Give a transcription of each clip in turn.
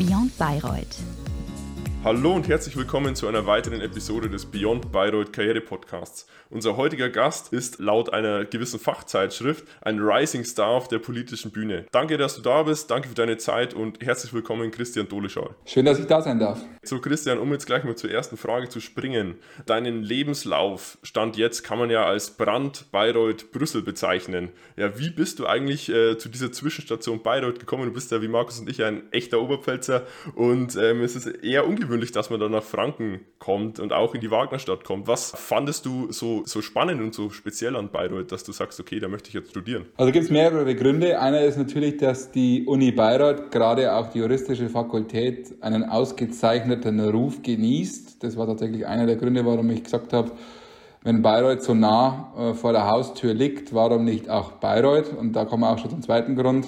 Beyond Bayreuth. Hallo und herzlich willkommen zu einer weiteren Episode des Beyond Bayreuth Karriere Podcasts. Unser heutiger Gast ist laut einer gewissen Fachzeitschrift ein Rising Star auf der politischen Bühne. Danke, dass du da bist, danke für deine Zeit und herzlich willkommen Christian Doleschal. Schön, dass ich da sein darf. So Christian, um jetzt gleich mal zur ersten Frage zu springen. Deinen Lebenslauf stand jetzt kann man ja als Brand Bayreuth Brüssel bezeichnen. Ja, wie bist du eigentlich äh, zu dieser Zwischenstation Bayreuth gekommen? Du bist ja wie Markus und ich ein echter Oberpfälzer und ähm, es ist eher ungewöhnlich, dass man dann nach Franken kommt und auch in die Wagnerstadt kommt. Was fandest du so so, spannend und so speziell an Bayreuth, dass du sagst, okay, da möchte ich jetzt studieren? Also gibt es mehrere Gründe. Einer ist natürlich, dass die Uni Bayreuth, gerade auch die juristische Fakultät, einen ausgezeichneten Ruf genießt. Das war tatsächlich einer der Gründe, warum ich gesagt habe, wenn Bayreuth so nah äh, vor der Haustür liegt, warum nicht auch Bayreuth? Und da kommen wir auch schon zum zweiten Grund.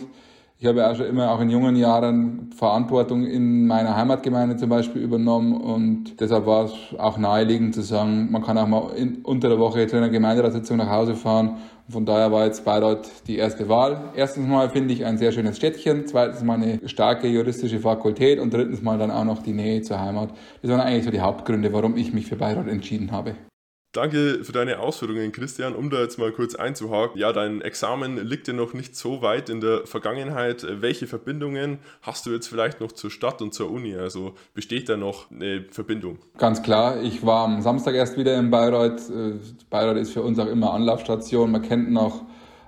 Ich habe auch schon immer auch in jungen Jahren Verantwortung in meiner Heimatgemeinde zum Beispiel übernommen und deshalb war es auch naheliegend zu sagen, man kann auch mal in, unter der Woche zu einer Gemeinderatssitzung nach Hause fahren. Und von daher war jetzt Bayreuth die erste Wahl. Erstens mal finde ich ein sehr schönes Städtchen, zweitens mal eine starke juristische Fakultät und drittens mal dann auch noch die Nähe zur Heimat. Das waren eigentlich so die Hauptgründe, warum ich mich für Bayreuth entschieden habe. Danke für deine Ausführungen, Christian. Um da jetzt mal kurz einzuhaken. Ja, dein Examen liegt ja noch nicht so weit in der Vergangenheit. Welche Verbindungen hast du jetzt vielleicht noch zur Stadt und zur Uni? Also besteht da noch eine Verbindung? Ganz klar. Ich war am Samstag erst wieder in Bayreuth. Äh, Bayreuth ist für uns auch immer Anlaufstation. Man kennt noch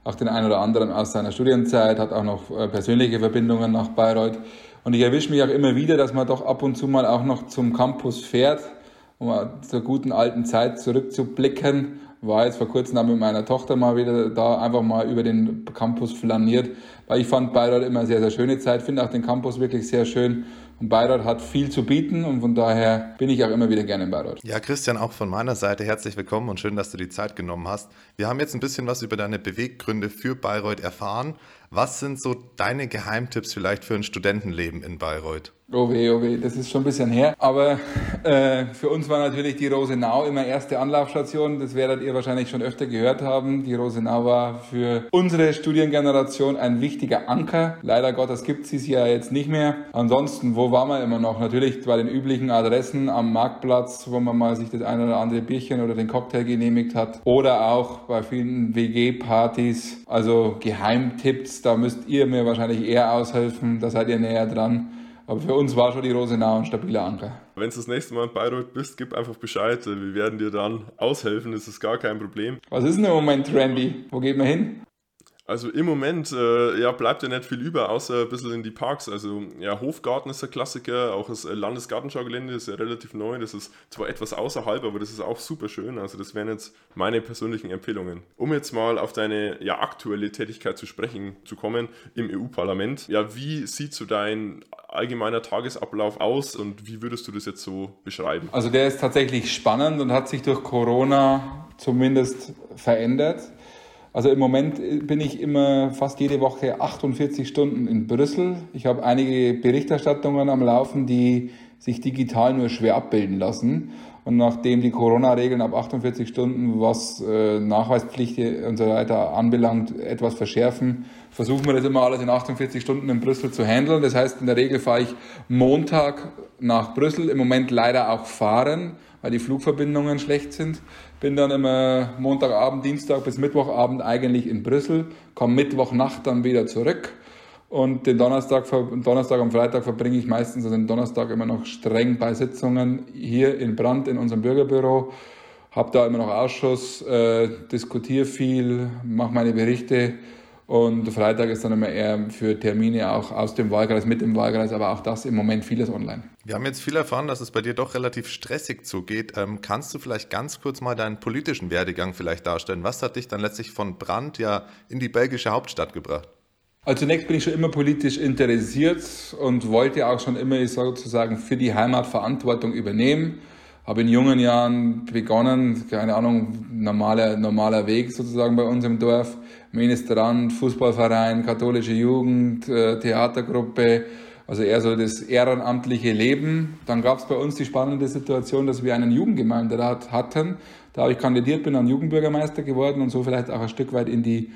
auch den einen oder anderen aus seiner Studienzeit, hat auch noch äh, persönliche Verbindungen nach Bayreuth. Und ich erwische mich auch immer wieder, dass man doch ab und zu mal auch noch zum Campus fährt um zur guten alten Zeit zurückzublicken. War jetzt vor kurzem auch mit meiner Tochter mal wieder da einfach mal über den Campus flaniert, weil ich fand Bayreuth immer sehr, sehr schöne Zeit, finde auch den Campus wirklich sehr schön und Bayreuth hat viel zu bieten und von daher bin ich auch immer wieder gerne in Bayreuth. Ja, Christian, auch von meiner Seite herzlich willkommen und schön, dass du die Zeit genommen hast. Wir haben jetzt ein bisschen was über deine Beweggründe für Bayreuth erfahren. Was sind so deine Geheimtipps vielleicht für ein Studentenleben in Bayreuth? Oh weh, oh weh, das ist schon ein bisschen her. Aber äh, für uns war natürlich die Rosenau immer erste Anlaufstation. Das werdet ihr wahrscheinlich schon öfter gehört haben. Die Rosenau war für unsere Studiengeneration ein wichtiger Anker. Leider Gottes gibt sie es ja jetzt nicht mehr. Ansonsten, wo war man immer noch? Natürlich bei den üblichen Adressen am Marktplatz, wo man mal sich das eine oder andere Bierchen oder den Cocktail genehmigt hat. Oder auch bei vielen WG-Partys. Also Geheimtipps, da müsst ihr mir wahrscheinlich eher aushelfen. Da seid ihr näher dran. Aber für uns war schon die Rosenau ein stabiler Anker. Wenn du das nächste Mal in Bayreuth bist, gib einfach Bescheid. Wir werden dir dann aushelfen, das ist gar kein Problem. Was ist denn im Moment trendy? Wo geht man hin? Also im Moment äh, ja, bleibt ja nicht viel über, außer ein bisschen in die Parks. Also ja, Hofgarten ist der Klassiker, auch das Landesgartenschaugelände ist ja relativ neu. Das ist zwar etwas außerhalb, aber das ist auch super schön. Also das wären jetzt meine persönlichen Empfehlungen. Um jetzt mal auf deine ja, aktuelle Tätigkeit zu sprechen zu kommen im EU-Parlament. Ja, wie sieht so dein allgemeiner Tagesablauf aus und wie würdest du das jetzt so beschreiben? Also der ist tatsächlich spannend und hat sich durch Corona zumindest verändert. Also im Moment bin ich immer fast jede Woche 48 Stunden in Brüssel. Ich habe einige Berichterstattungen am Laufen, die sich digital nur schwer abbilden lassen. Und nachdem die Corona-Regeln ab 48 Stunden, was äh, Nachweispflicht und so weiter anbelangt, etwas verschärfen, versuchen wir das immer alles in 48 Stunden in Brüssel zu handeln. Das heißt, in der Regel fahre ich Montag nach Brüssel, im Moment leider auch fahren, weil die Flugverbindungen schlecht sind. Bin dann immer Montagabend, Dienstag bis Mittwochabend eigentlich in Brüssel, komme Mittwochnacht dann wieder zurück. Und den Donnerstag, Donnerstag und Freitag verbringe ich meistens, also den Donnerstag immer noch streng bei Sitzungen hier in Brand in unserem Bürgerbüro. Habe da immer noch Ausschuss, äh, diskutiere viel, mache meine Berichte und Freitag ist dann immer eher für Termine auch aus dem Wahlkreis, mit dem Wahlkreis, aber auch das im Moment vieles online. Wir haben jetzt viel erfahren, dass es bei dir doch relativ stressig zugeht. Ähm, kannst du vielleicht ganz kurz mal deinen politischen Werdegang vielleicht darstellen? Was hat dich dann letztlich von Brand ja in die belgische Hauptstadt gebracht? Also zunächst bin ich schon immer politisch interessiert und wollte auch schon immer sozusagen für die Heimat Verantwortung übernehmen habe in jungen Jahren begonnen, keine Ahnung, normaler, normaler Weg sozusagen bei uns im Dorf, Ministrant, Fußballverein, katholische Jugend, äh, Theatergruppe, also eher so das ehrenamtliche Leben. Dann gab es bei uns die spannende Situation, dass wir einen Jugendgemeinderat hatten. Da ich kandidiert, bin dann Jugendbürgermeister geworden und so vielleicht auch ein Stück weit in die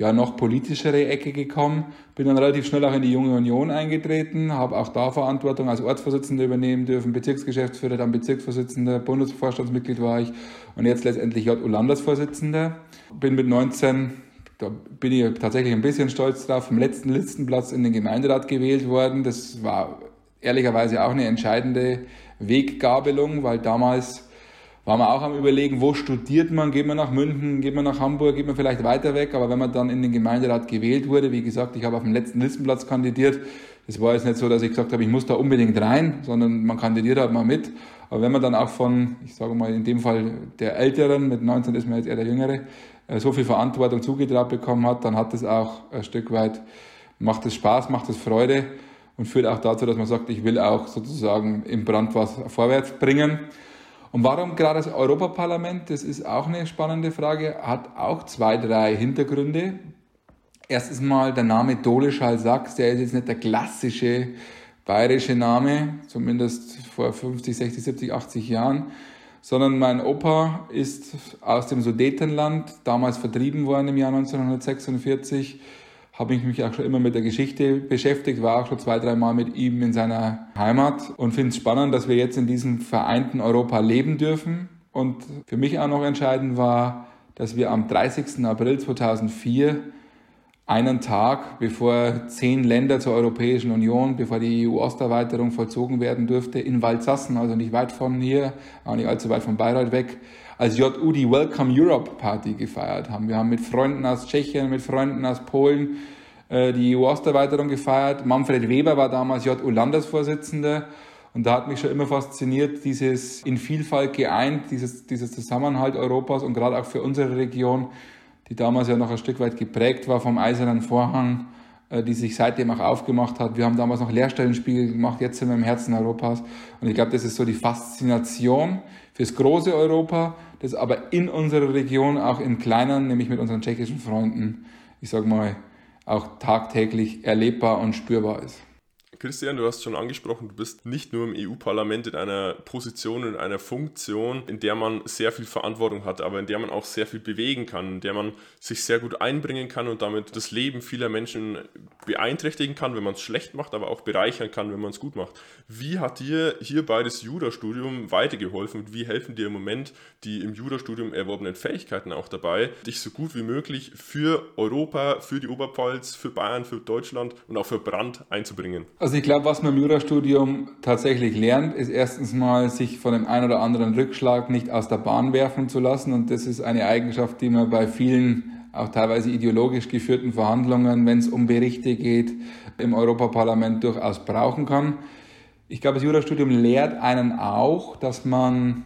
ja, noch politischere Ecke gekommen. Bin dann relativ schnell auch in die Junge Union eingetreten, habe auch da Verantwortung als Ortsvorsitzender übernehmen dürfen, Bezirksgeschäftsführer, dann Bezirksvorsitzender, Bundesvorstandsmitglied war ich und jetzt letztendlich JU-Landesvorsitzender. Bin mit 19 da bin ich tatsächlich ein bisschen stolz drauf, vom letzten Listenplatz in den Gemeinderat gewählt worden. Das war ehrlicherweise auch eine entscheidende Weggabelung, weil damals waren wir auch am überlegen, wo studiert man, geht man nach München, geht man nach Hamburg, geht man vielleicht weiter weg, aber wenn man dann in den Gemeinderat gewählt wurde, wie gesagt, ich habe auf dem letzten Listenplatz kandidiert, es war jetzt nicht so, dass ich gesagt habe, ich muss da unbedingt rein, sondern man kandidiert halt mal mit. Aber wenn man dann auch von, ich sage mal in dem Fall der Älteren, mit 19 ist man jetzt eher der Jüngere, äh, so viel Verantwortung zugetraut bekommen hat, dann hat es auch ein Stück weit, macht es Spaß, macht es Freude und führt auch dazu, dass man sagt, ich will auch sozusagen im Brand was vorwärts bringen. Und warum gerade das Europaparlament? Das ist auch eine spannende Frage, hat auch zwei, drei Hintergründe. Erstens mal der Name Doleschall Sachs, der ist jetzt nicht der klassische bayerische Name, zumindest vor 50, 60, 70, 80 Jahren, sondern mein Opa ist aus dem Sudetenland, damals vertrieben worden im Jahr 1946 habe ich mich auch schon immer mit der Geschichte beschäftigt, war auch schon zwei, dreimal mit ihm in seiner Heimat und finde es spannend, dass wir jetzt in diesem vereinten Europa leben dürfen. Und für mich auch noch entscheidend war, dass wir am 30. April 2004 einen Tag, bevor zehn Länder zur Europäischen Union, bevor die EU-Osterweiterung vollzogen werden durfte, in Waldsassen, also nicht weit von hier, auch nicht allzu weit von Bayreuth weg, als JU die Welcome Europe Party gefeiert haben. Wir haben mit Freunden aus Tschechien, mit Freunden aus Polen äh, die EU-Osterweiterung gefeiert. Manfred Weber war damals JU-Landesvorsitzender. Und da hat mich schon immer fasziniert, dieses in Vielfalt geeint, dieses, dieses Zusammenhalt Europas und gerade auch für unsere Region, die damals ja noch ein Stück weit geprägt war vom Eisernen Vorhang, äh, die sich seitdem auch aufgemacht hat. Wir haben damals noch Lehrstellenspiegel gemacht, jetzt sind wir im Herzen Europas. Und ich glaube, das ist so die Faszination fürs große Europa, das aber in unserer Region auch im Kleinen, nämlich mit unseren tschechischen Freunden, ich sag mal, auch tagtäglich erlebbar und spürbar ist. Christian, du hast schon angesprochen, du bist nicht nur im EU-Parlament in einer Position, in einer Funktion, in der man sehr viel Verantwortung hat, aber in der man auch sehr viel bewegen kann, in der man sich sehr gut einbringen kann und damit das Leben vieler Menschen beeinträchtigen kann, wenn man es schlecht macht, aber auch bereichern kann, wenn man es gut macht. Wie hat dir hierbei das Jura-Studium weitergeholfen und wie helfen dir im Moment die im Jura-Studium erworbenen Fähigkeiten auch dabei, dich so gut wie möglich für Europa, für die Oberpfalz, für Bayern, für Deutschland und auch für Brand einzubringen? Also also ich glaube, was man im Jurastudium tatsächlich lernt, ist erstens mal, sich von dem einen oder anderen Rückschlag nicht aus der Bahn werfen zu lassen. Und das ist eine Eigenschaft, die man bei vielen auch teilweise ideologisch geführten Verhandlungen, wenn es um Berichte geht, im Europaparlament durchaus brauchen kann. Ich glaube, das Jurastudium lehrt einen auch, dass man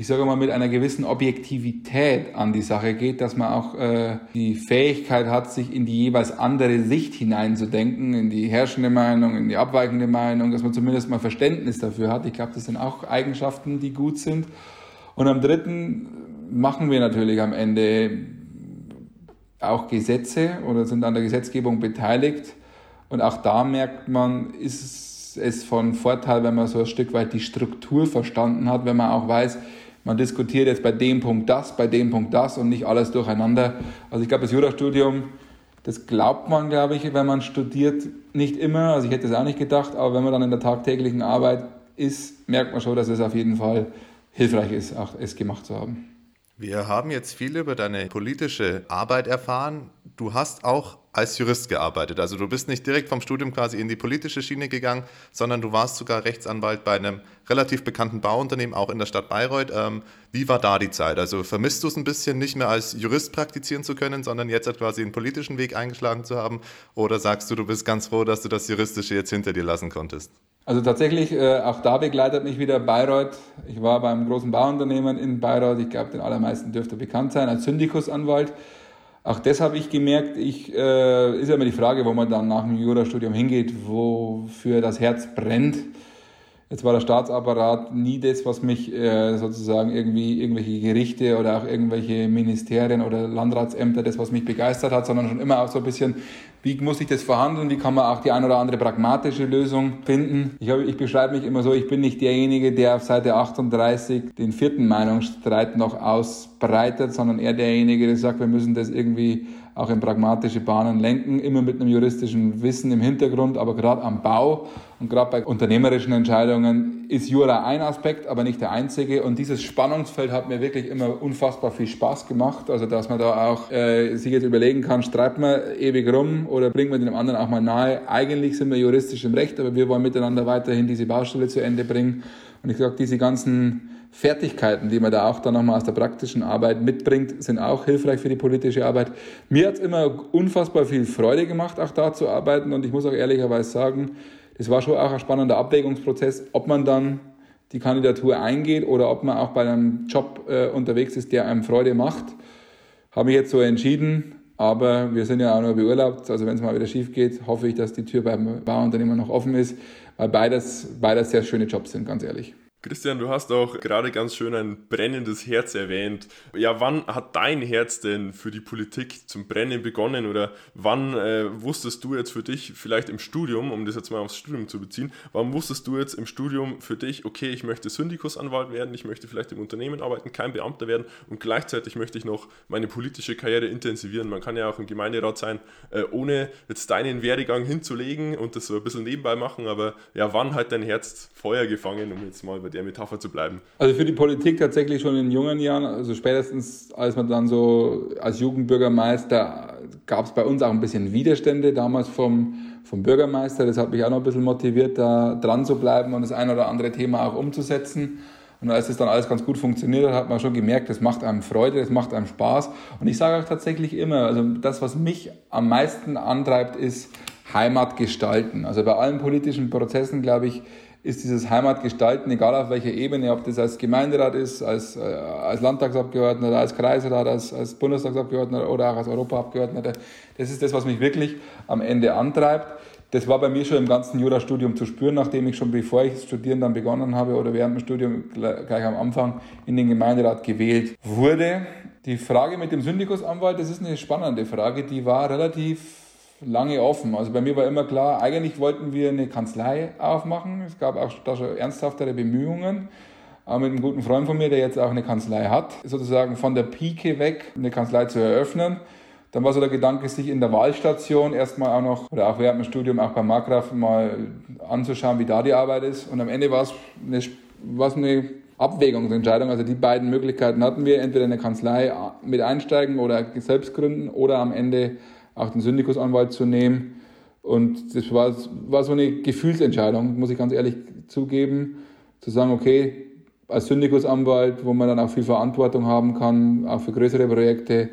ich sage mal, mit einer gewissen Objektivität an die Sache geht, dass man auch äh, die Fähigkeit hat, sich in die jeweils andere Sicht hineinzudenken, in die herrschende Meinung, in die abweichende Meinung, dass man zumindest mal Verständnis dafür hat. Ich glaube, das sind auch Eigenschaften, die gut sind. Und am dritten machen wir natürlich am Ende auch Gesetze oder sind an der Gesetzgebung beteiligt. Und auch da merkt man, ist es von Vorteil, wenn man so ein Stück weit die Struktur verstanden hat, wenn man auch weiß, man diskutiert jetzt bei dem Punkt das, bei dem Punkt das und nicht alles durcheinander. Also ich glaube, das Jurastudium, das glaubt man, glaube ich, wenn man studiert, nicht immer. Also ich hätte es auch nicht gedacht, aber wenn man dann in der tagtäglichen Arbeit ist, merkt man schon, dass es auf jeden Fall hilfreich ist, auch es gemacht zu haben. Wir haben jetzt viel über deine politische Arbeit erfahren. Du hast auch als Jurist gearbeitet. Also du bist nicht direkt vom Studium quasi in die politische Schiene gegangen, sondern du warst sogar Rechtsanwalt bei einem relativ bekannten Bauunternehmen, auch in der Stadt Bayreuth. Ähm, wie war da die Zeit? Also vermisst du es ein bisschen, nicht mehr als Jurist praktizieren zu können, sondern jetzt halt quasi einen politischen Weg eingeschlagen zu haben? Oder sagst du, du bist ganz froh, dass du das Juristische jetzt hinter dir lassen konntest? Also tatsächlich, äh, auch da begleitet mich wieder Bayreuth. Ich war beim großen Bauunternehmen in Bayreuth, ich glaube, den allermeisten dürfte bekannt sein, als Syndikusanwalt. Auch das habe ich gemerkt. Ich, äh, ist ja immer die Frage, wo man dann nach dem Jurastudium hingeht, wofür das Herz brennt. Jetzt war der Staatsapparat nie das, was mich äh, sozusagen irgendwie irgendwelche Gerichte oder auch irgendwelche Ministerien oder Landratsämter, das, was mich begeistert hat, sondern schon immer auch so ein bisschen, wie muss ich das verhandeln, wie kann man auch die ein oder andere pragmatische Lösung finden. Ich, ich beschreibe mich immer so, ich bin nicht derjenige, der auf Seite 38 den vierten Meinungsstreit noch ausbreitet, sondern eher derjenige, der sagt, wir müssen das irgendwie auch in pragmatische Bahnen lenken, immer mit einem juristischen Wissen im Hintergrund, aber gerade am Bau und gerade bei unternehmerischen Entscheidungen ist Jura ein Aspekt, aber nicht der einzige. Und dieses Spannungsfeld hat mir wirklich immer unfassbar viel Spaß gemacht. Also dass man da auch äh, sich jetzt überlegen kann, streitet man ewig rum oder bringt man dem anderen auch mal nahe. Eigentlich sind wir juristisch im Recht, aber wir wollen miteinander weiterhin diese Baustelle zu Ende bringen. Und ich sage, diese ganzen Fertigkeiten, die man da auch dann nochmal aus der praktischen Arbeit mitbringt, sind auch hilfreich für die politische Arbeit. Mir hat es immer unfassbar viel Freude gemacht, auch da zu arbeiten. Und ich muss auch ehrlicherweise sagen, das war schon auch ein spannender Abwägungsprozess, ob man dann die Kandidatur eingeht oder ob man auch bei einem Job äh, unterwegs ist, der einem Freude macht. Habe ich jetzt so entschieden, aber wir sind ja auch nur beurlaubt. Also wenn es mal wieder schief geht, hoffe ich, dass die Tür beim Bauunternehmer noch offen ist, weil beides, beides sehr schöne Jobs sind, ganz ehrlich. Christian, du hast auch gerade ganz schön ein brennendes Herz erwähnt. Ja, wann hat dein Herz denn für die Politik zum Brennen begonnen oder wann äh, wusstest du jetzt für dich, vielleicht im Studium, um das jetzt mal aufs Studium zu beziehen, wann wusstest du jetzt im Studium für dich, okay, ich möchte Syndikusanwalt werden, ich möchte vielleicht im Unternehmen arbeiten, kein Beamter werden und gleichzeitig möchte ich noch meine politische Karriere intensivieren. Man kann ja auch im Gemeinderat sein, äh, ohne jetzt deinen Werdegang hinzulegen und das so ein bisschen nebenbei machen, aber ja, wann hat dein Herz Feuer gefangen, um jetzt mal bei der Metapher zu bleiben? Also für die Politik tatsächlich schon in jungen Jahren, also spätestens als man dann so als Jugendbürgermeister gab es bei uns auch ein bisschen Widerstände damals vom, vom Bürgermeister. Das hat mich auch noch ein bisschen motiviert, da dran zu bleiben und das ein oder andere Thema auch umzusetzen. Und als es dann alles ganz gut funktioniert hat, hat man schon gemerkt, das macht einem Freude, das macht einem Spaß. Und ich sage auch tatsächlich immer, also das, was mich am meisten antreibt, ist Heimat gestalten. Also bei allen politischen Prozessen, glaube ich, ist dieses Heimatgestalten, egal auf welcher Ebene, ob das als Gemeinderat ist, als, äh, als Landtagsabgeordneter, als Kreisrat, als, als Bundestagsabgeordneter oder auch als Europaabgeordneter, das ist das, was mich wirklich am Ende antreibt. Das war bei mir schon im ganzen Jurastudium zu spüren, nachdem ich schon bevor ich das Studieren dann begonnen habe oder während dem Studium gleich am Anfang in den Gemeinderat gewählt wurde. Die Frage mit dem Syndikusanwalt, das ist eine spannende Frage, die war relativ lange offen. Also bei mir war immer klar, eigentlich wollten wir eine Kanzlei aufmachen. Es gab auch da schon ernsthaftere Bemühungen. Auch mit einem guten Freund von mir, der jetzt auch eine Kanzlei hat, sozusagen von der Pike weg eine Kanzlei zu eröffnen. Dann war so der Gedanke, sich in der Wahlstation erstmal auch noch, oder auch während dem Studium auch bei Markgraf mal anzuschauen, wie da die Arbeit ist. Und am Ende war es eine, war es eine Abwägungsentscheidung. Also die beiden Möglichkeiten hatten wir, entweder in eine Kanzlei mit einsteigen oder selbst gründen oder am Ende auch den Syndikusanwalt zu nehmen. Und das war, war so eine Gefühlsentscheidung, muss ich ganz ehrlich zugeben, zu sagen, okay, als Syndikusanwalt, wo man dann auch viel Verantwortung haben kann, auch für größere Projekte,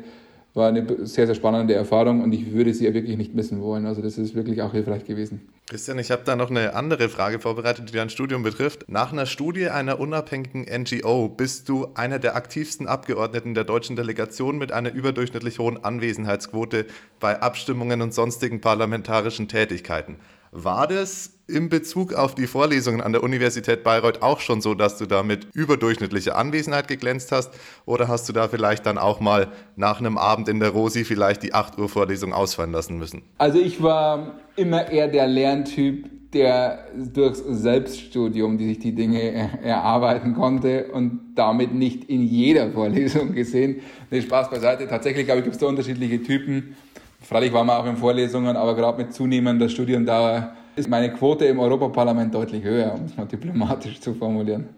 war eine sehr, sehr spannende Erfahrung und ich würde sie ja wirklich nicht missen wollen. Also das ist wirklich auch hilfreich gewesen. Christian, ich habe da noch eine andere Frage vorbereitet, die dein Studium betrifft. Nach einer Studie einer unabhängigen NGO bist du einer der aktivsten Abgeordneten der deutschen Delegation mit einer überdurchschnittlich hohen Anwesenheitsquote bei Abstimmungen und sonstigen parlamentarischen Tätigkeiten. War das in Bezug auf die Vorlesungen an der Universität Bayreuth auch schon so, dass du da mit überdurchschnittlicher Anwesenheit geglänzt hast? Oder hast du da vielleicht dann auch mal nach einem Abend in der Rosi vielleicht die 8 Uhr Vorlesung ausfallen lassen müssen? Also ich war immer eher der Lerntyp, der durchs Selbststudium, die sich die Dinge erarbeiten konnte und damit nicht in jeder Vorlesung gesehen. Nee, Spaß beiseite. Tatsächlich, glaube ich, gibt es da unterschiedliche Typen. Freilich waren wir auch in Vorlesungen, aber gerade mit zunehmender Studiendauer ist meine Quote im Europaparlament deutlich höher, um es mal diplomatisch zu formulieren.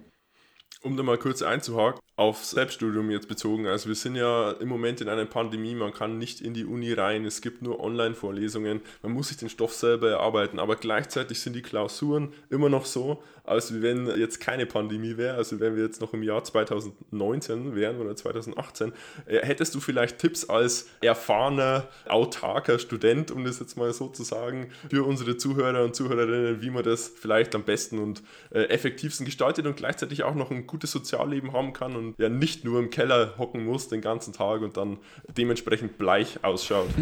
Um da mal kurz einzuhaken, auf Selbststudium jetzt bezogen. Also wir sind ja im Moment in einer Pandemie, man kann nicht in die Uni rein, es gibt nur Online-Vorlesungen, man muss sich den Stoff selber erarbeiten, aber gleichzeitig sind die Klausuren immer noch so, als wenn jetzt keine Pandemie wäre, also wenn wir jetzt noch im Jahr 2019 wären oder 2018. Äh, hättest du vielleicht Tipps als erfahrener, autarker Student, um das jetzt mal so zu sagen, für unsere Zuhörer und Zuhörerinnen, wie man das vielleicht am besten und äh, effektivsten gestaltet und gleichzeitig auch noch ein gutes Sozialleben haben kann und ja nicht nur im Keller hocken muss den ganzen Tag und dann dementsprechend bleich ausschaut.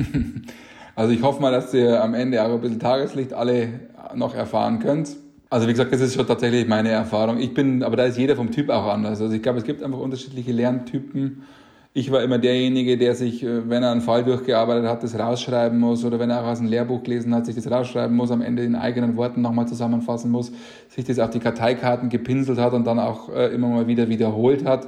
Also ich hoffe mal, dass ihr am Ende auch ein bisschen Tageslicht alle noch erfahren könnt. Also wie gesagt, das ist schon tatsächlich meine Erfahrung. Ich bin, aber da ist jeder vom Typ auch anders. Also ich glaube, es gibt einfach unterschiedliche Lerntypen. Ich war immer derjenige, der sich, äh, wenn er einen Fall durchgearbeitet hat, das rausschreiben muss oder wenn er auch aus einem Lehrbuch gelesen hat, sich das rausschreiben muss, am Ende in eigenen Worten nochmal zusammenfassen muss, sich das auf die Karteikarten gepinselt hat und dann auch äh, immer mal wieder wiederholt hat.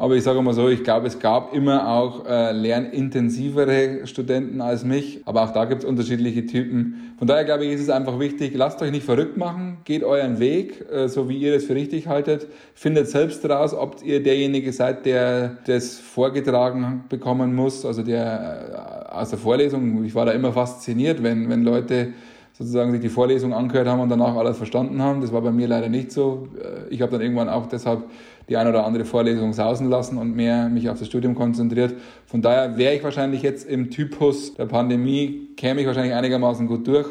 Aber ich sage mal so, ich glaube, es gab immer auch äh, lernintensivere Studenten als mich. Aber auch da gibt es unterschiedliche Typen. Von daher glaube ich, ist es einfach wichtig, lasst euch nicht verrückt machen, geht euren Weg, äh, so wie ihr es für richtig haltet. Findet selbst raus, ob ihr derjenige seid, der das vorgetragen bekommen muss, also der äh, aus der Vorlesung. Ich war da immer fasziniert, wenn, wenn Leute sozusagen sich die Vorlesung angehört haben und danach alles verstanden haben. Das war bei mir leider nicht so. Äh, ich habe dann irgendwann auch deshalb die eine oder andere Vorlesung sausen lassen und mehr mich auf das Studium konzentriert. Von daher wäre ich wahrscheinlich jetzt im Typus der Pandemie, käme ich wahrscheinlich einigermaßen gut durch.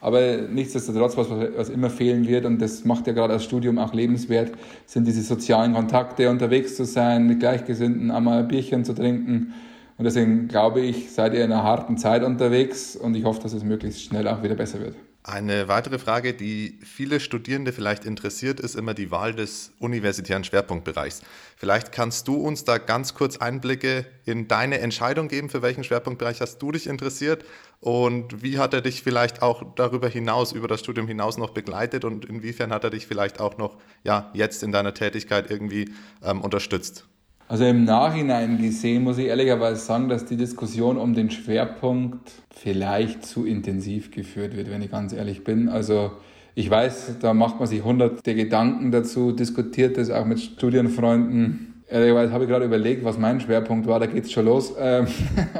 Aber nichtsdestotrotz, was, was immer fehlen wird, und das macht ja gerade das Studium auch lebenswert, sind diese sozialen Kontakte, unterwegs zu sein, mit Gleichgesinnten einmal ein Bierchen zu trinken. Und deswegen glaube ich, seid ihr in einer harten Zeit unterwegs und ich hoffe, dass es möglichst schnell auch wieder besser wird. Eine weitere Frage, die viele Studierende vielleicht interessiert, ist immer die Wahl des universitären Schwerpunktbereichs. Vielleicht kannst du uns da ganz kurz Einblicke in deine Entscheidung geben, für welchen Schwerpunktbereich hast du dich interessiert und wie hat er dich vielleicht auch darüber hinaus, über das Studium hinaus noch begleitet und inwiefern hat er dich vielleicht auch noch ja, jetzt in deiner Tätigkeit irgendwie ähm, unterstützt? Also im Nachhinein gesehen muss ich ehrlicherweise sagen, dass die Diskussion um den Schwerpunkt vielleicht zu intensiv geführt wird, wenn ich ganz ehrlich bin. Also ich weiß, da macht man sich hunderte Gedanken dazu, diskutiert das auch mit Studienfreunden Ehrlicherweise habe ich gerade überlegt, was mein Schwerpunkt war, da geht es schon los. Ähm,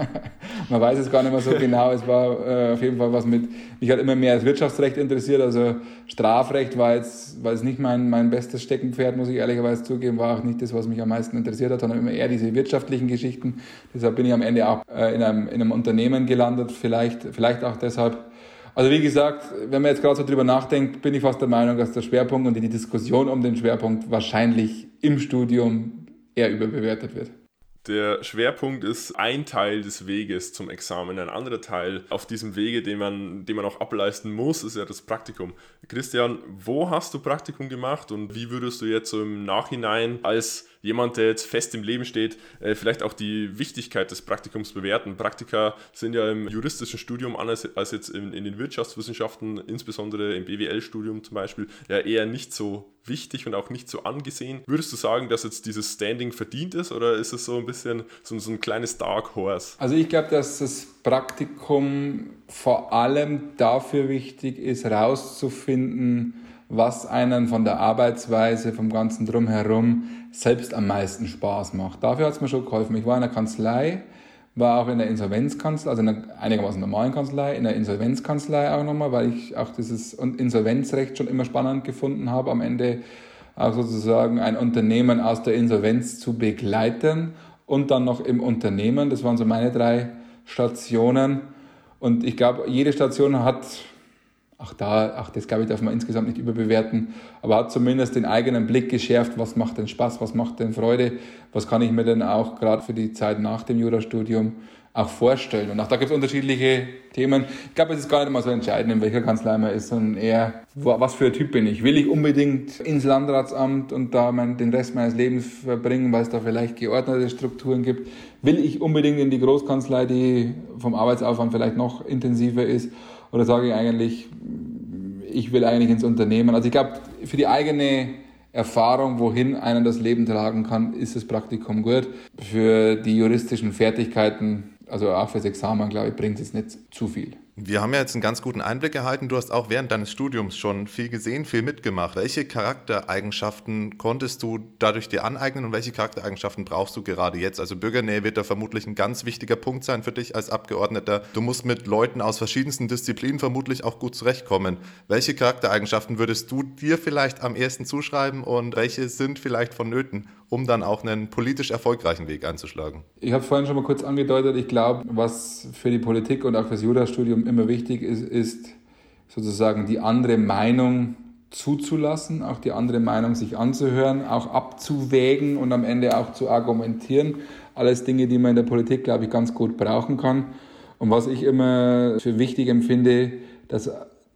man weiß es gar nicht mehr so genau. Es war äh, auf jeden Fall was mit, mich hat immer mehr das Wirtschaftsrecht interessiert. Also Strafrecht war jetzt, war jetzt nicht mein, mein bestes Steckenpferd, muss ich ehrlicherweise zugeben, war auch nicht das, was mich am meisten interessiert hat, sondern immer eher diese wirtschaftlichen Geschichten. Deshalb bin ich am Ende auch äh, in, einem, in einem Unternehmen gelandet, vielleicht, vielleicht auch deshalb. Also wie gesagt, wenn man jetzt gerade so drüber nachdenkt, bin ich fast der Meinung, dass der Schwerpunkt und die Diskussion um den Schwerpunkt wahrscheinlich im Studium eher überbewertet wird. Der Schwerpunkt ist ein Teil des Weges zum Examen. Ein anderer Teil auf diesem Wege, den man, den man auch ableisten muss, ist ja das Praktikum. Christian, wo hast du Praktikum gemacht und wie würdest du jetzt so im Nachhinein als jemand, der jetzt fest im Leben steht, äh, vielleicht auch die Wichtigkeit des Praktikums bewerten. Praktika sind ja im juristischen Studium anders als jetzt in, in den Wirtschaftswissenschaften, insbesondere im BWL-Studium zum Beispiel, ja eher nicht so wichtig und auch nicht so angesehen. Würdest du sagen, dass jetzt dieses Standing verdient ist oder ist es so ein bisschen so, so ein kleines Dark Horse? Also ich glaube, dass das Praktikum vor allem dafür wichtig ist, herauszufinden, was einen von der Arbeitsweise, vom ganzen Drumherum selbst am meisten Spaß macht. Dafür hat es mir schon geholfen. Ich war in der Kanzlei, war auch in der Insolvenzkanzlei, also in einer einigermaßen normalen Kanzlei, in der Insolvenzkanzlei auch nochmal, weil ich auch dieses Insolvenzrecht schon immer spannend gefunden habe, am Ende auch sozusagen ein Unternehmen aus der Insolvenz zu begleiten und dann noch im Unternehmen. Das waren so meine drei Stationen. Und ich glaube, jede Station hat auch da, auch das glaube ich, darf man insgesamt nicht überbewerten, aber hat zumindest den eigenen Blick geschärft, was macht denn Spaß, was macht denn Freude, was kann ich mir denn auch gerade für die Zeit nach dem Jurastudium auch vorstellen. Und auch da gibt es unterschiedliche Themen. Ich glaube, es ist gar nicht mal so entscheidend, in welcher Kanzlei man ist, sondern eher, was für ein Typ bin ich. Will ich unbedingt ins Landratsamt und da mein, den Rest meines Lebens verbringen, weil es da vielleicht geordnete Strukturen gibt? Will ich unbedingt in die Großkanzlei, die vom Arbeitsaufwand vielleicht noch intensiver ist? Oder sage ich eigentlich, ich will eigentlich ins Unternehmen? Also ich glaube, für die eigene Erfahrung, wohin einen das Leben tragen kann, ist das Praktikum gut. Für die juristischen Fertigkeiten, also auch fürs Examen, glaube ich, bringt es nicht zu viel. Wir haben ja jetzt einen ganz guten Einblick erhalten. Du hast auch während deines Studiums schon viel gesehen, viel mitgemacht. Welche Charaktereigenschaften konntest du dadurch dir aneignen und welche Charaktereigenschaften brauchst du gerade jetzt? Also Bürgernähe wird da vermutlich ein ganz wichtiger Punkt sein für dich als Abgeordneter. Du musst mit Leuten aus verschiedensten Disziplinen vermutlich auch gut zurechtkommen. Welche Charaktereigenschaften würdest du dir vielleicht am ersten zuschreiben und welche sind vielleicht vonnöten, um dann auch einen politisch erfolgreichen Weg einzuschlagen? Ich habe vorhin schon mal kurz angedeutet, ich glaube, was für die Politik und auch fürs Jurastudium immer wichtig ist, ist sozusagen die andere Meinung zuzulassen, auch die andere Meinung sich anzuhören, auch abzuwägen und am Ende auch zu argumentieren. Alles Dinge, die man in der Politik, glaube ich, ganz gut brauchen kann. Und was ich immer für wichtig empfinde, dass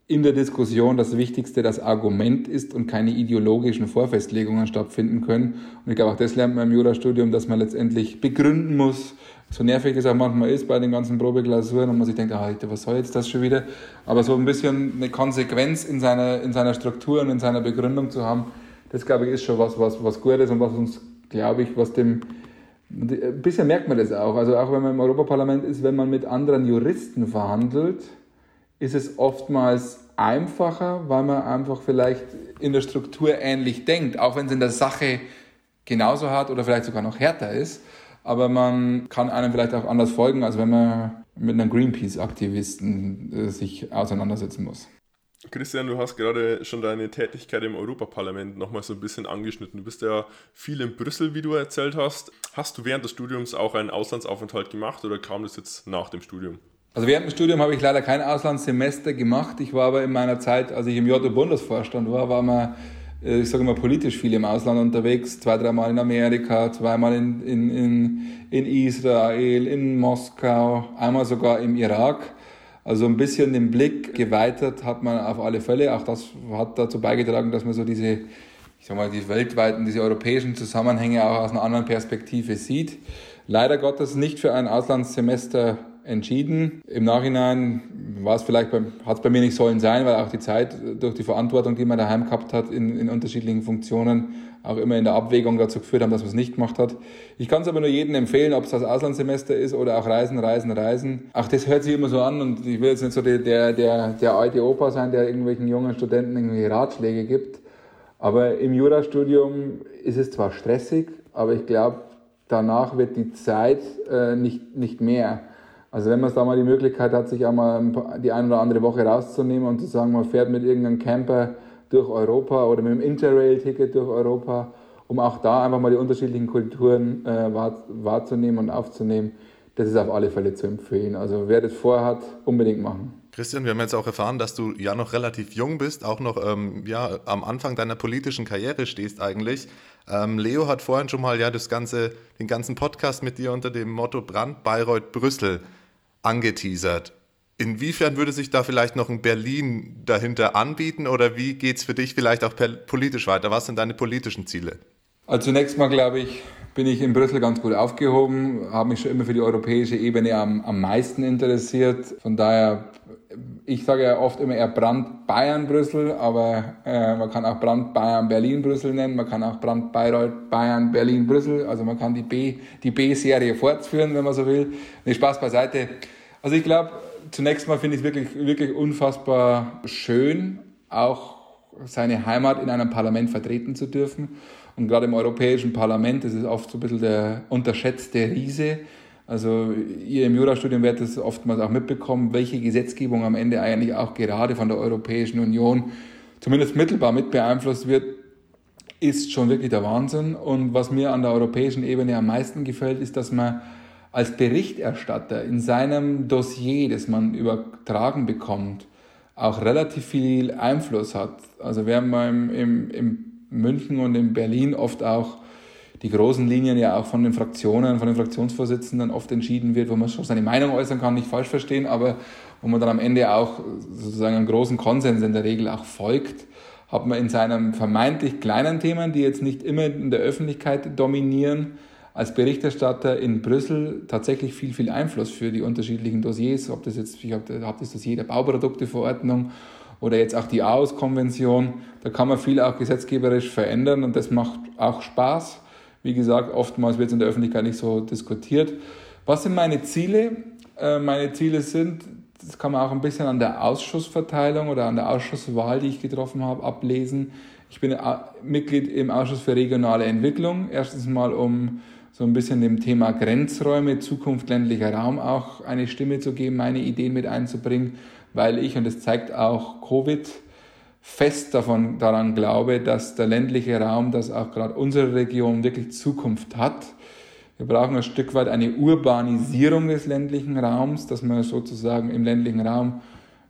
in der Diskussion das Wichtigste das Argument ist und keine ideologischen Vorfestlegungen stattfinden können. Und ich glaube, auch das lernt man im Jurastudium, dass man letztendlich begründen muss, so nervig das auch manchmal ist bei den ganzen Probeklausuren und man sich denkt, ah, was soll jetzt das schon wieder? Aber so ein bisschen eine Konsequenz in seiner, in seiner Struktur und in seiner Begründung zu haben, das glaube ich ist schon was, was, was gut ist und was uns glaube ich, was dem ein bisschen merkt man das auch. Also auch wenn man im Europaparlament ist, wenn man mit anderen Juristen verhandelt, ist es oftmals einfacher, weil man einfach vielleicht in der Struktur ähnlich denkt, auch wenn es in der Sache genauso hart oder vielleicht sogar noch härter ist. Aber man kann einem vielleicht auch anders folgen, als wenn man mit einem Greenpeace-Aktivisten äh, sich auseinandersetzen muss. Christian, du hast gerade schon deine Tätigkeit im Europaparlament nochmal so ein bisschen angeschnitten. Du bist ja viel in Brüssel, wie du erzählt hast. Hast du während des Studiums auch einen Auslandsaufenthalt gemacht oder kam das jetzt nach dem Studium? Also während dem Studium habe ich leider kein Auslandssemester gemacht. Ich war aber in meiner Zeit, als ich im JO-Bundesvorstand war, war man, äh, ich sage mal, politisch viel im Ausland unterwegs. Zwei, dreimal in Amerika, zweimal in, in, in, in Israel, in Moskau, einmal sogar im Irak. Also ein bisschen den Blick geweitet hat man auf alle Fälle. Auch das hat dazu beigetragen, dass man so diese, ich sag mal, die weltweiten, diese europäischen Zusammenhänge auch aus einer anderen Perspektive sieht. Leider Gottes nicht für ein Auslandssemester entschieden. Im Nachhinein war es vielleicht, hat es bei mir nicht sollen sein, weil auch die Zeit durch die Verantwortung, die man daheim gehabt hat in, in unterschiedlichen Funktionen, auch immer in der Abwägung dazu geführt haben, dass man es nicht gemacht hat. Ich kann es aber nur jedem empfehlen, ob es das Auslandssemester ist oder auch Reisen, Reisen, Reisen. Auch das hört sich immer so an und ich will jetzt nicht so der, der, der, alte Opa sein, der irgendwelchen jungen Studenten irgendwelche Ratschläge gibt. Aber im Jurastudium ist es zwar stressig, aber ich glaube, danach wird die Zeit äh, nicht, nicht mehr. Also wenn man da mal die Möglichkeit hat, sich einmal die eine oder andere Woche rauszunehmen und zu sagen, man fährt mit irgendeinem Camper durch Europa oder mit einem Interrail-Ticket durch Europa, um auch da einfach mal die unterschiedlichen Kulturen äh, wahr, wahrzunehmen und aufzunehmen, das ist auf alle Fälle zu empfehlen. Also wer das vorhat, unbedingt machen. Christian, wir haben jetzt auch erfahren, dass du ja noch relativ jung bist, auch noch ähm, ja, am Anfang deiner politischen Karriere stehst eigentlich. Ähm, Leo hat vorhin schon mal ja das ganze, den ganzen Podcast mit dir unter dem Motto Brand Bayreuth Brüssel angeteasert. Inwiefern würde sich da vielleicht noch ein Berlin dahinter anbieten oder wie geht es für dich vielleicht auch politisch weiter? Was sind deine politischen Ziele? Also zunächst mal glaube ich, bin ich in Brüssel ganz gut aufgehoben, habe mich schon immer für die europäische Ebene am, am meisten interessiert. Von daher, ich sage ja oft immer eher Brand Bayern Brüssel, aber äh, man kann auch Brand Bayern Berlin Brüssel nennen, man kann auch Brand Bayreuth Bayern Berlin Brüssel, also man kann die B die B-Serie fortführen, wenn man so will. Nee, Spaß beiseite. Also ich glaube, zunächst mal finde ich es wirklich, wirklich unfassbar schön, auch seine Heimat in einem Parlament vertreten zu dürfen. Und gerade im Europäischen Parlament ist es oft so ein bisschen der unterschätzte Riese. Also ihr im Jurastudium werdet es oftmals auch mitbekommen, welche Gesetzgebung am Ende eigentlich auch gerade von der Europäischen Union zumindest mittelbar mit beeinflusst wird, ist schon wirklich der Wahnsinn. Und was mir an der europäischen Ebene am meisten gefällt, ist, dass man als Berichterstatter in seinem Dossier, das man übertragen bekommt, auch relativ viel Einfluss hat. Also während man im, im, München und in Berlin oft auch die großen Linien ja auch von den Fraktionen, von den Fraktionsvorsitzenden oft entschieden wird, wo man schon seine Meinung äußern kann, nicht falsch verstehen, aber wo man dann am Ende auch sozusagen einen großen Konsens in der Regel auch folgt, hat man in seinen vermeintlich kleinen Themen, die jetzt nicht immer in der Öffentlichkeit dominieren, als Berichterstatter in Brüssel tatsächlich viel, viel Einfluss für die unterschiedlichen Dossiers, ob das jetzt, ich habe hab das Dossier der Bauprodukteverordnung oder jetzt auch die AUS-Konvention, da kann man viel auch gesetzgeberisch verändern und das macht auch Spaß. Wie gesagt, oftmals wird es in der Öffentlichkeit nicht so diskutiert. Was sind meine Ziele? Äh, meine Ziele sind, das kann man auch ein bisschen an der Ausschussverteilung oder an der Ausschusswahl, die ich getroffen habe, ablesen. Ich bin Mitglied im Ausschuss für regionale Entwicklung. Erstens mal, um so ein bisschen dem Thema Grenzräume, Zukunft ländlicher Raum auch eine Stimme zu geben, meine Ideen mit einzubringen, weil ich, und das zeigt auch Covid, fest davon, daran glaube, dass der ländliche Raum, dass auch gerade unsere Region wirklich Zukunft hat. Wir brauchen ein Stück weit eine Urbanisierung des ländlichen Raums, dass man sozusagen im ländlichen Raum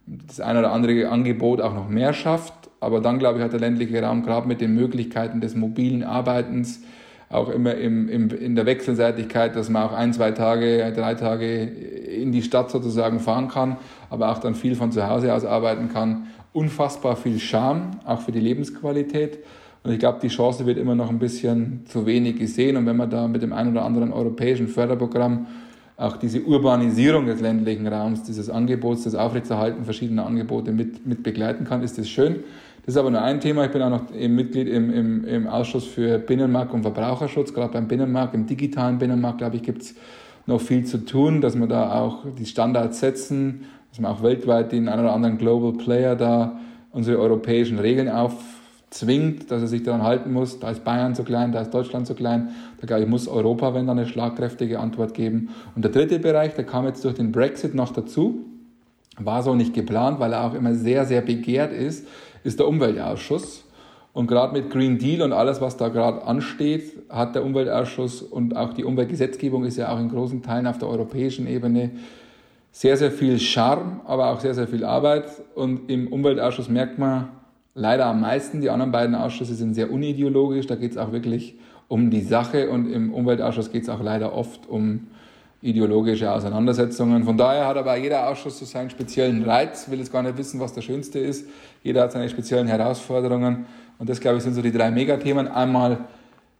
das ein oder andere Angebot auch noch mehr schafft. Aber dann, glaube ich, hat der ländliche Raum gerade mit den Möglichkeiten des mobilen Arbeitens, auch immer im, im, in der Wechselseitigkeit, dass man auch ein, zwei Tage, drei Tage in die Stadt sozusagen fahren kann, aber auch dann viel von zu Hause aus arbeiten kann. Unfassbar viel Charme, auch für die Lebensqualität. Und ich glaube, die Chance wird immer noch ein bisschen zu wenig gesehen. Und wenn man da mit dem einen oder anderen europäischen Förderprogramm auch diese Urbanisierung des ländlichen Raums, dieses Angebots, das Aufrechterhalten verschiedener Angebote mit, mit begleiten kann, ist das schön. Das ist aber nur ein Thema. Ich bin auch noch Mitglied im, im, im Ausschuss für Binnenmarkt und Verbraucherschutz. Gerade beim Binnenmarkt, im digitalen Binnenmarkt, glaube ich, gibt es noch viel zu tun, dass wir da auch die Standards setzen, dass wir auch weltweit den einen oder anderen Global Player da unsere europäischen Regeln aufzwingt, dass er sich daran halten muss. Da ist Bayern zu klein, da ist Deutschland zu klein. Da glaube ich, muss Europa, wenn dann eine schlagkräftige Antwort geben. Und der dritte Bereich, der kam jetzt durch den Brexit noch dazu, war so nicht geplant, weil er auch immer sehr, sehr begehrt ist, ist der Umweltausschuss. Und gerade mit Green Deal und alles, was da gerade ansteht, hat der Umweltausschuss und auch die Umweltgesetzgebung ist ja auch in großen Teilen auf der europäischen Ebene sehr, sehr viel Charme, aber auch sehr, sehr viel Arbeit. Und im Umweltausschuss merkt man leider am meisten, die anderen beiden Ausschüsse sind sehr unideologisch, da geht es auch wirklich um die Sache und im Umweltausschuss geht es auch leider oft um ideologische Auseinandersetzungen. Von daher hat aber jeder Ausschuss so seinen speziellen Reiz, will jetzt gar nicht wissen, was der schönste ist. Jeder hat seine speziellen Herausforderungen. Und das, glaube ich, sind so die drei Megathemen. Einmal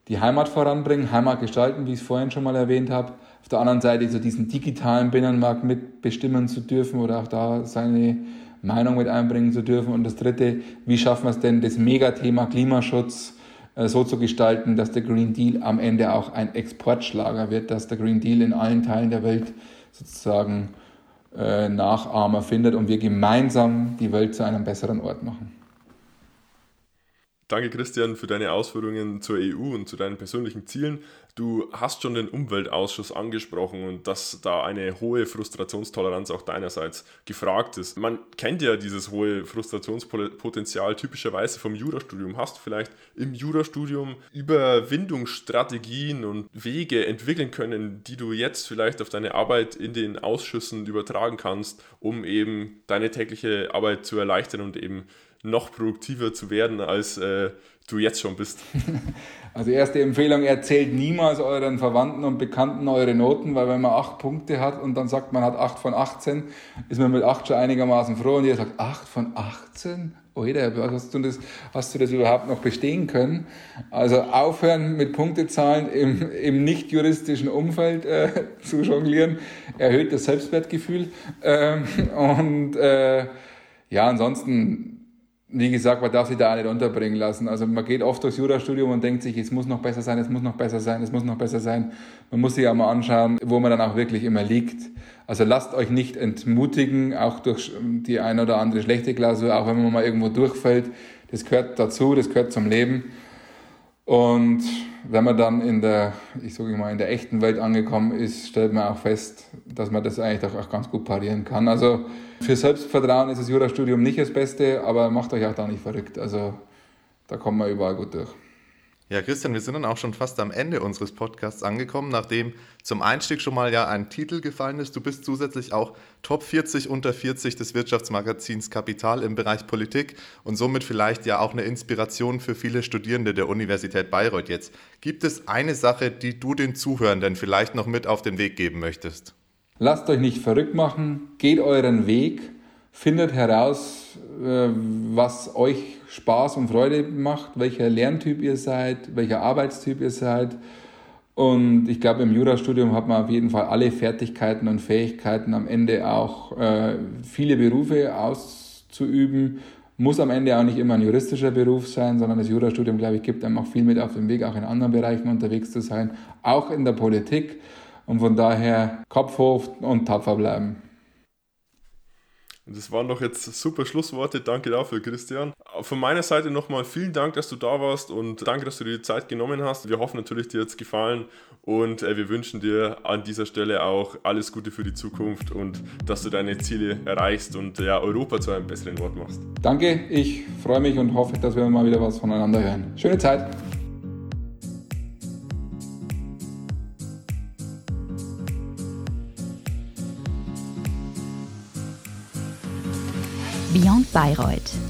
die Heimat voranbringen, Heimat gestalten, wie ich es vorhin schon mal erwähnt habe. Auf der anderen Seite so diesen digitalen Binnenmarkt mitbestimmen zu dürfen oder auch da seine Meinung mit einbringen zu dürfen. Und das dritte, wie schaffen wir es denn, das Megathema Klimaschutz äh, so zu gestalten, dass der Green Deal am Ende auch ein Exportschlager wird, dass der Green Deal in allen Teilen der Welt sozusagen äh, Nachahmer findet und wir gemeinsam die Welt zu einem besseren Ort machen. Danke, Christian, für deine Ausführungen zur EU und zu deinen persönlichen Zielen. Du hast schon den Umweltausschuss angesprochen und dass da eine hohe Frustrationstoleranz auch deinerseits gefragt ist. Man kennt ja dieses hohe Frustrationspotenzial typischerweise vom Jurastudium. Hast du vielleicht im Jurastudium Überwindungsstrategien und Wege entwickeln können, die du jetzt vielleicht auf deine Arbeit in den Ausschüssen übertragen kannst, um eben deine tägliche Arbeit zu erleichtern und eben noch produktiver zu werden, als äh, du jetzt schon bist. Also erste Empfehlung, erzählt niemals euren Verwandten und Bekannten eure Noten, weil wenn man acht Punkte hat und dann sagt, man hat acht von 18, ist man mit acht schon einigermaßen froh und ihr sagt, acht von 18? Oida, hast du, das, hast du das überhaupt noch bestehen können? Also aufhören mit Punktezahlen im, im nicht juristischen Umfeld äh, zu jonglieren, erhöht das Selbstwertgefühl. Ähm, und äh, ja, ansonsten wie gesagt, man darf sich da auch nicht unterbringen lassen. Also man geht oft durchs Jurastudium und denkt sich, es muss noch besser sein, es muss noch besser sein, es muss noch besser sein. Man muss sich auch mal anschauen, wo man dann auch wirklich immer liegt. Also lasst euch nicht entmutigen, auch durch die ein oder andere schlechte Klausur, auch wenn man mal irgendwo durchfällt. Das gehört dazu, das gehört zum Leben. Und wenn man dann in der, ich sage mal, in der echten Welt angekommen ist, stellt man auch fest, dass man das eigentlich auch ganz gut parieren kann. Also für Selbstvertrauen ist das Jurastudium nicht das Beste, aber macht euch auch da nicht verrückt. Also da kommen wir überall gut durch. Ja, Christian, wir sind dann auch schon fast am Ende unseres Podcasts angekommen, nachdem zum Einstieg schon mal ja ein Titel gefallen ist. Du bist zusätzlich auch Top 40 unter 40 des Wirtschaftsmagazins Kapital im Bereich Politik und somit vielleicht ja auch eine Inspiration für viele Studierende der Universität Bayreuth jetzt. Gibt es eine Sache, die du den Zuhörenden vielleicht noch mit auf den Weg geben möchtest? Lasst euch nicht verrückt machen, geht euren Weg, findet heraus, äh, was euch Spaß und Freude macht, welcher Lerntyp ihr seid, welcher Arbeitstyp ihr seid. Und ich glaube, im Jurastudium hat man auf jeden Fall alle Fertigkeiten und Fähigkeiten, am Ende auch äh, viele Berufe auszuüben. Muss am Ende auch nicht immer ein juristischer Beruf sein, sondern das Jurastudium, glaube ich, gibt einem auch viel mit auf den Weg, auch in anderen Bereichen unterwegs zu sein, auch in der Politik. Und von daher Kopf hoch und tapfer bleiben. Das waren doch jetzt super Schlussworte. Danke dafür, Christian. Von meiner Seite nochmal vielen Dank, dass du da warst und danke, dass du dir die Zeit genommen hast. Wir hoffen natürlich, dir hat es gefallen und äh, wir wünschen dir an dieser Stelle auch alles Gute für die Zukunft und dass du deine Ziele erreichst und ja, Europa zu einem besseren Ort machst. Danke, ich freue mich und hoffe, dass wir mal wieder was voneinander hören. Schöne Zeit. Beyond Bayreuth